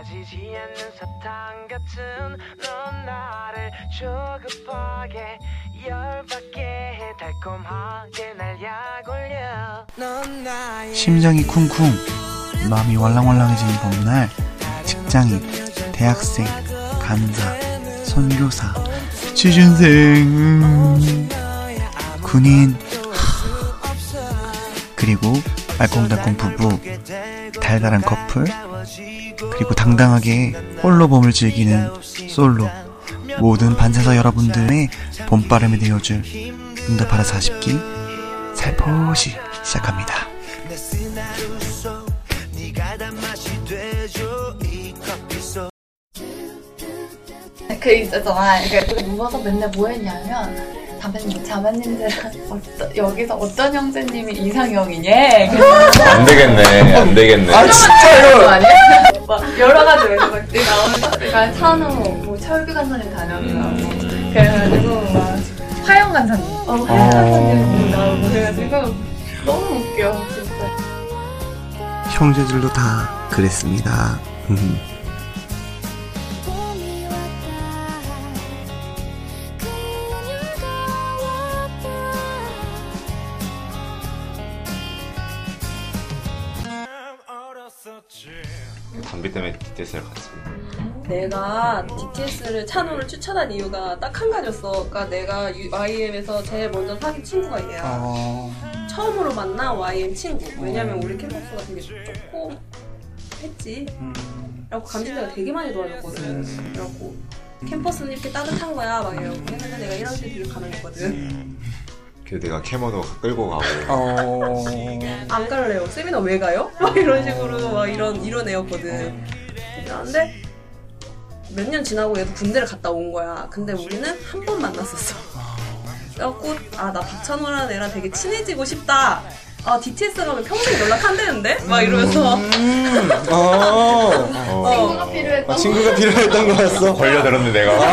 빠지지 않는 사탕 같은 넌 나를 조급하게 열받게 해. 달콤하게 날 약올려. 넌 나의 심장이 쿵쿵, 마음이 war랑war랑해지는 봄날, 직장인, 대학생, 간사, 선교사, 취준생, 음, 군인, 그리고 알콩달콩 부부, 달달한 커플, 그리고 당당하게 홀로 봄을 즐기는 솔로, 모든 반세사 여러분들의 봄바람이 되어줄 응답하라 40기 살포시 시작합니다. 그 있었잖아. 그러니까 누워서 맨날 뭐 했냐면 자매님, 자매님들은 어떠, 여기서 어떤 형제님이 이상형이냐? 안 되겠네, 안 되겠네. 아 진짜요? 막 여러 가지 외국어 나오면서 내가 찬호, 뭐 철규 간사님 다녀오고 그래가지고 막 화영 간사님, 어 화영 간사님 나오고 그래가지고 너무 웃겨 진짜. 형제들도 다 그랬습니다. 음. DTS를 갔지. 내가 DTS를 찬호를 추천한 이유가 딱 한 가지였어. 그러니까 내가 YM에서 제일 먼저 사귄 친구가 얘야. 어, 처음으로 만난 YM 친구. 왜냐면 우리 캠퍼스가 되게 좁고 했지. 음, 그래갖고 감진대가 되게 많이 도와줬거든. 그래갖고 캠퍼스는 이렇게 따뜻한 거야. 막 이러고 했는데 내가 1학년 때 되게 가난했거든. 그래서 내가 캐머도 끌고 가고. 어, 안 갈래요. 세미나 왜 가요? 막 이런 식으로 막 이런 이런 애였거든. 그런데 몇 년 지나고 얘도 군대를 갔다 온 거야. 근데 우리는 한 번 만났었어. 그래갖고 아 나 박찬호라는 애랑 되게 친해지고 싶다. 아 DTS 가면 평생 연락 한대는데? 막 이러면서 음, 어, 어. 친구가 필요했던 아, 친구가 필요했던 거였어. 걸려들었네, 내가.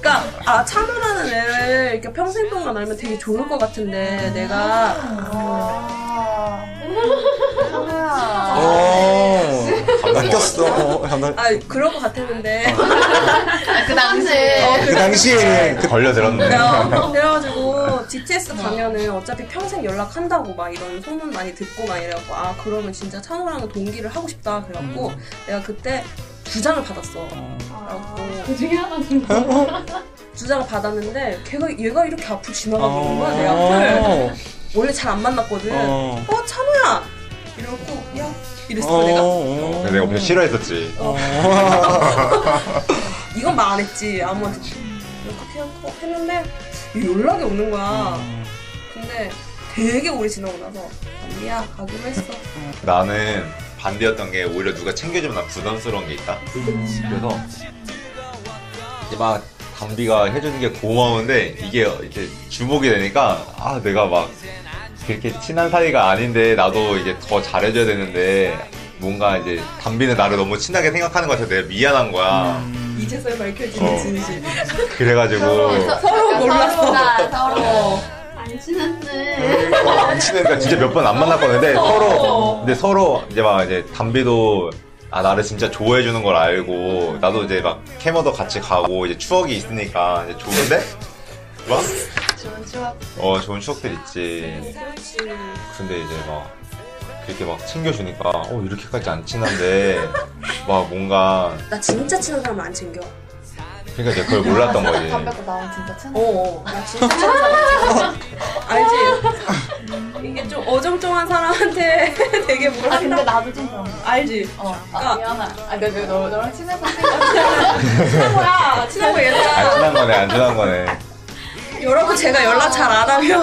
그러니까 아 찬호라는 애를 이렇게 평생 동안 알면 되게 좋을 것 같은데 내가 어, 낚였어. 어, 잠깐. 아 그럴 것 같았는데 그 당시 그 당시에는 그 걸려들었네. 그래요. 그래가지고 DTS 가면은 어차피 평생 연락한다고 막 이런 소문 많이 듣고 막 이래갖고 아 그러면 진짜 찬호랑은 동기를 하고 싶다 그래갖고 내가 그때 두 장을 받았어. 그래갖고 그 중에 하나 들고 두 장을 받았는데 걔가 얘가 이렇게 앞으로 지나가고 있는 거야 내 앞을. 원래 잘 안 만났거든. 어, 어, 찬호야. 이래갖고 야 이랬어 내가. 어, 내가 엄청 싫어했었지. 이건 말 안 했지 아무한테 이렇게 하고 했는데 연락이 오는 거야. 근데 되게 오래 지나고 나서 언니야 가기로 했어. 나는 반대였던 게 오히려 누가 챙겨주면 나 부담스러운 게 있다. 그래서 이제 막 담비가 해주는 게 고마운데 이게 이렇게 주목이 되니까 아 내가 막 그렇게 친한 사이가 아닌데 나도 이제 더 잘해줘야 되는데 뭔가 이제 담비는 나를 너무 친하게 생각하는 것 같아서 내가 미안한 거야. 이제서야 밝혀지는 어. 진실. 그래가지고 서로 몰랐어. 서로 안 친한데 어, 안 친하니까 진짜 몇 번 안 만났거든. 근데 서로, 근데 서로 이제 막 이제 담비도 아, 나를 진짜 좋아해 주는 걸 알고, 나도 이제 막 캐머도 같이 가고, 이제 추억이 있으니까 이제 좋은데? 막, 좋은 추억 어, 좋은 추억들 있지. 그렇지. 근데 이제 막, 그렇게 막 챙겨주니까, 어, 이렇게까지 안 친한데, 막 뭔가, 나 진짜 친한 사람 안 챙겨. 그러니까 이제 그걸 몰랐던 거지. 담배 고 나랑 진짜 친해 어, 어. 나 진짜 친한 사람 안 챙겨. 알지? 이게 좀 어정쩡한 사람한테 되게 뭘아 근데. 나도 친해 알지? 어, 아. 아, 미안해. 아, 내가 너, 너랑 친해서 친한 거야. 친한 거안 얘들아. 친한 거네, 안 친한 거네. 여러분 제가 연락 잘 안 하면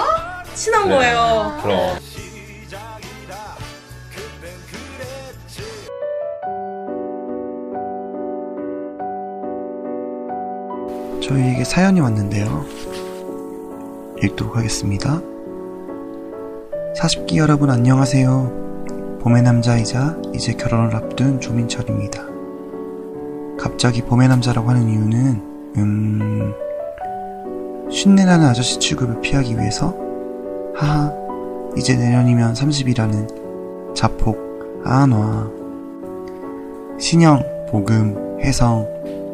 친한 네. 거예요. 그럼. 저희에게 사연이 왔는데요. 읽도록 하겠습니다. 40기 여러분 안녕하세요. 봄의 남자이자 이제 결혼을 앞둔 조민철입니다. 갑자기 봄의 남자라고 하는 이유는 음... 쉰내나는 아저씨 취급을 피하기 위해서 하하 이제 내년이면 30이라는 자폭 아놔 신영, 보금, 혜성,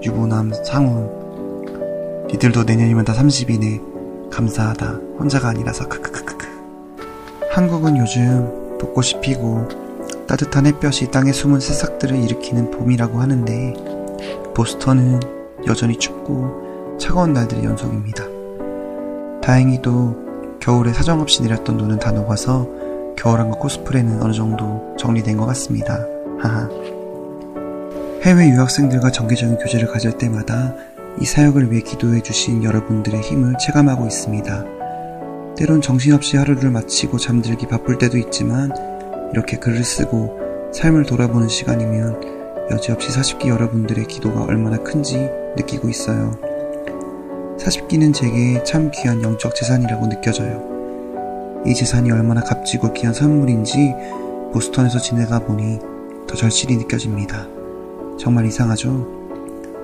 유부남, 상훈. 니들도 내년이면 다 30이네. 감사하다. 혼자가 아니라서 크크크크크. 한국은 요즘 벚꽃이 피고 따뜻한 햇볕이 땅에 숨은 새싹들을 일으키는 봄이라고 하는데 보스턴은 여전히 춥고 차가운 날들의 연속입니다. 다행히도 겨울에 사정없이 내렸던 눈은 다 녹아서 겨울왕국 코스프레는 어느 정도 정리된 것 같습니다. 하하. 해외 유학생들과 정기적인 교제를 가질 때마다 이 사역을 위해 기도해 주신 여러분들의 힘을 체감하고 있습니다. 때론 정신없이 하루를 마치고 잠들기 바쁠 때도 있지만 이렇게 글을 쓰고 삶을 돌아보는 시간이면 여지없이 40기 여러분들의 기도가 얼마나 큰지 느끼고 있어요. 40기는 제게 참 귀한 영적 재산이라고 느껴져요. 이 재산이 얼마나 값지고 귀한 선물인지 보스턴에서 지내다 보니 더 절실히 느껴집니다. 정말 이상하죠?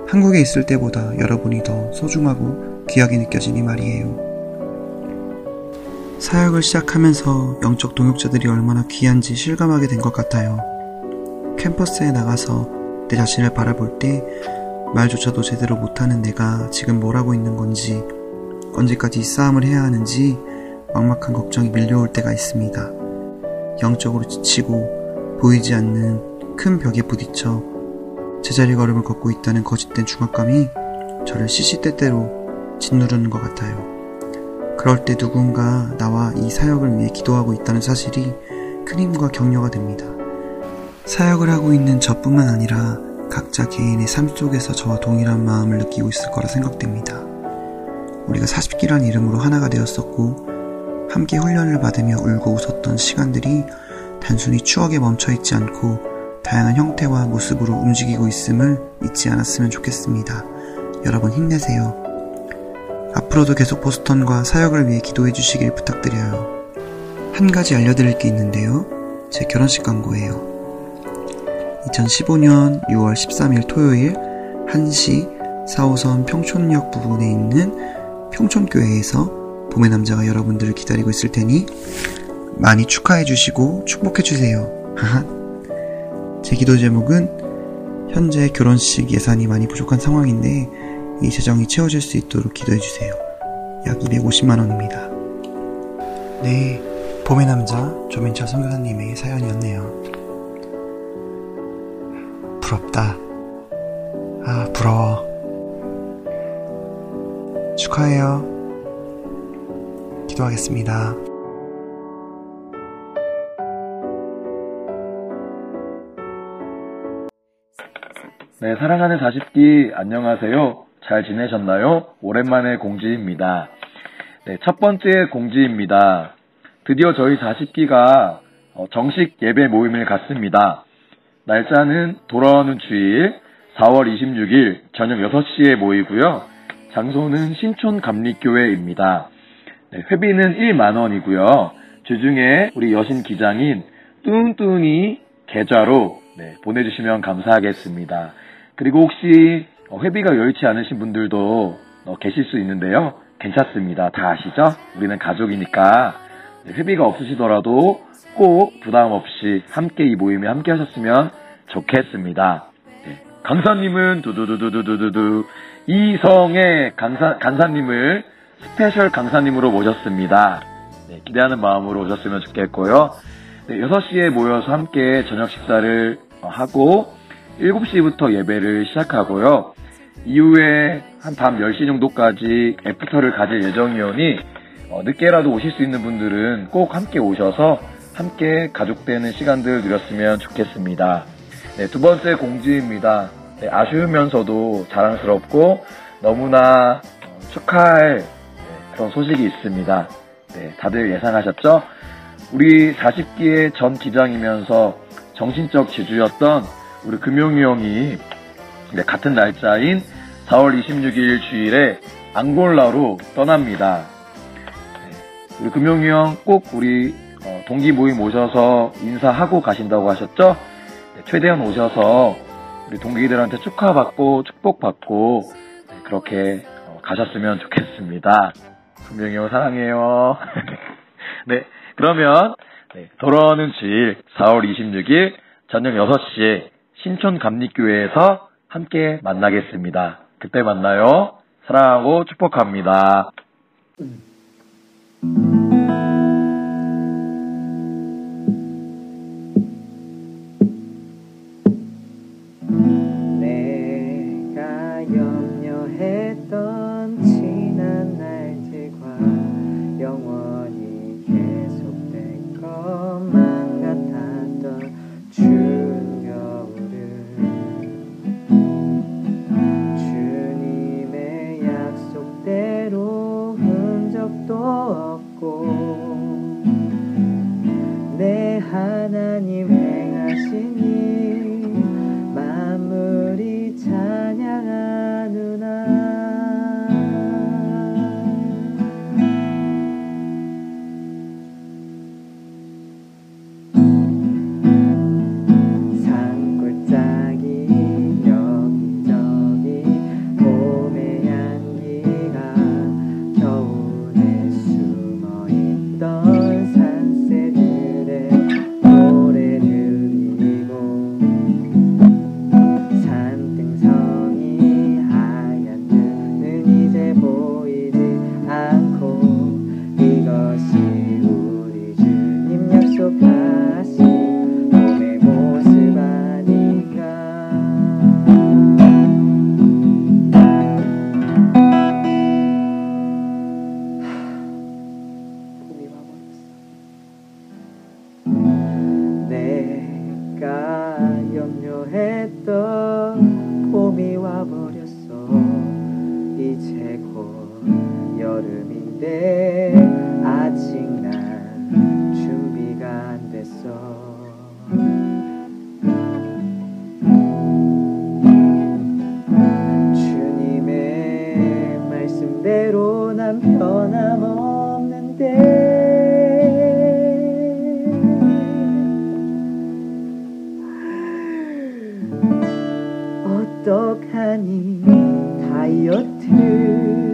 한국에 있을 때보다 여러분이 더 소중하고 귀하게 느껴지니 말이에요. 사역을 시작하면서 영적 동역자들이 얼마나 귀한지 실감하게 된 것 같아요. 캠퍼스에 나가서 내 자신을 바라볼 때 말조차도 제대로 못하는 내가 지금 뭘 하고 있는 건지 언제까지 이 싸움을 해야 하는지 막막한 걱정이 밀려올 때가 있습니다. 영적으로 지치고 보이지 않는 큰 벽에 부딪혀 제자리 걸음을 걷고 있다는 거짓된 중압감이 저를 시시때때로 짓누르는 것 같아요. 그럴 때 누군가 나와 이 사역을 위해 기도하고 있다는 사실이 큰 힘과 격려가 됩니다. 사역을 하고 있는 저뿐만 아니라 각자 개인의 삶 속에서 저와 동일한 마음을 느끼고 있을 거라 생각됩니다. 우리가 40기란 이름으로 하나가 되었었고 함께 훈련을 받으며 울고 웃었던 시간들이 단순히 추억에 멈춰 있지 않고 다양한 형태와 모습으로 움직이고 있음을 잊지 않았으면 좋겠습니다. 여러분 힘내세요. 앞으로도 계속 보스턴과 사역을 위해 기도해 주시길 부탁드려요. 한 가지 알려드릴 게 있는데요. 제 결혼식 광고예요. 2015년 6월 13일 토요일 1시 4호선 평촌역 부근에 있는 평촌교회에서 봄의 남자가 여러분들을 기다리고 있을 테니 많이 축하해 주시고 축복해 주세요. 제 기도 제목은 현재 결혼식 예산이 많이 부족한 상황인데 이 재정이 채워질 수 있도록 기도해 주세요. 약 250만 원입니다. 네, 봄의 남자 조민철 선교사님의 사연이었네요. 부럽다. 아, 부러워. 축하해요. 기도하겠습니다. 네, 사랑하는 40기 안녕하세요. 잘 지내셨나요? 오랜만에 공지입니다. 네, 첫 번째 공지입니다. 드디어 저희 40기가 어, 정식 예배 모임을 갖습니다. 날짜는 돌아오는 주일 4월 26일 저녁 6시에 모이고요. 장소는 신촌 감리교회입니다. 네, 회비는 1만 원이고요. 주중에 우리 여신 기장인 뚱뚱이 계좌로 네, 보내주시면 감사하겠습니다. 그리고 혹시 어, 회비가 여의치 않으신 분들도 어, 계실 수 있는데요. 괜찮습니다. 다 아시죠? 우리는 가족이니까 네, 회비가 없으시더라도 꼭 부담 없이 함께 이 모임에 함께 하셨으면 좋겠습니다. 네, 강사님은 두두두두두두두 이성의 강사, 강사님을 special 강사님으로 모셨습니다. 네, 기대하는 마음으로 오셨으면 좋겠고요. 네, 6시에 모여서 함께 저녁 식사를 어, 하고 7시부터 예배를 시작하고요. 이후에 한 밤 10시 정도까지 after를 가질 예정이오니 어, 늦게라도 오실 수 있는 분들은 꼭 함께 오셔서 함께 가족되는 시간들 누렸으면 좋겠습니다. 네, 두 번째 공지입니다. 네, 아쉬우면서도 자랑스럽고 너무나 어, 축하할 네, 그런 소식이 있습니다. 네, 다들 예상하셨죠? 우리 40기의 전 기장이면서 정신적 지주였던 우리 금용이 형이 네, 같은 날짜인 4월 26일 주일에 앙골라로 떠납니다. 네, 우리 금용이 형 꼭 우리 어, 동기 모임 오셔서 인사하고 가신다고 하셨죠? 네, 최대한 오셔서 우리 동기들한테 축하받고 축복받고 네, 그렇게 어, 가셨으면 좋겠습니다. 분명히요 사랑해요. 네 그러면 네, 돌아오는 주일 4월 26일 저녁 6시에 신촌 감리교회에서 함께 만나겠습니다. 그때 만나요. 사랑하고 축복합니다. 음. 내 하나님 행하시니. 여름인데 아직 난 준비가 안 됐어. 주님의 말씀대로 난 변함없는데 어떡하니 다이어트